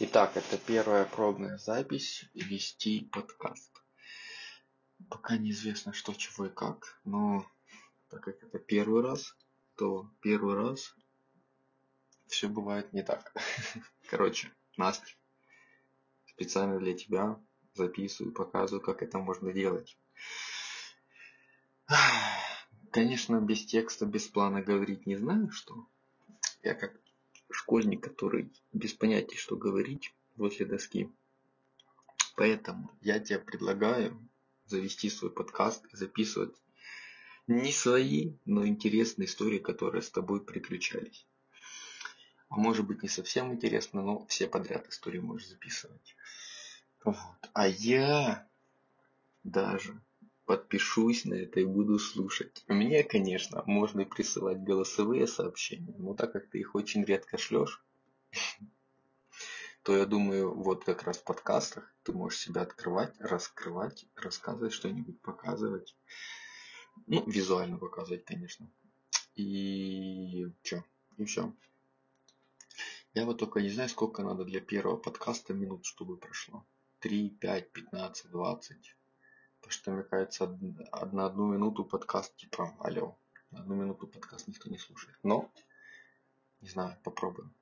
Итак, это первая пробная запись вести подкаст. Пока неизвестно что, чего и как, но так как это первый раз, то первый раз все бывает не так. Короче, Настя, специально для тебя записываю, показываю, как это можно делать. Конечно, без текста, без плана говорить не знаю, что. Я как школьник, который без понятия, что говорить возле доски. Поэтому я тебе предлагаю завести свой подкаст и записывать не свои, но интересные истории, которые с тобой приключались. А может быть не совсем интересно, но все подряд истории можешь записывать. Вот. А я даже подпишусь на это и буду слушать. Мне, конечно, можно присылать голосовые сообщения, но так как ты их очень редко шлешь, то я думаю, вот как раз в подкастах ты можешь себя открывать, раскрывать, рассказывать что-нибудь, показывать. Ну, визуально показывать, конечно. И что? И все. Я вот только не знаю, сколько надо для первого подкаста минут, чтобы прошло. 3, 5, 15, 20. Что, мне кажется, на одну минуту подкаст, типа, алло, на одну минуту подкаст никто не слушает. Но, не знаю, попробуем.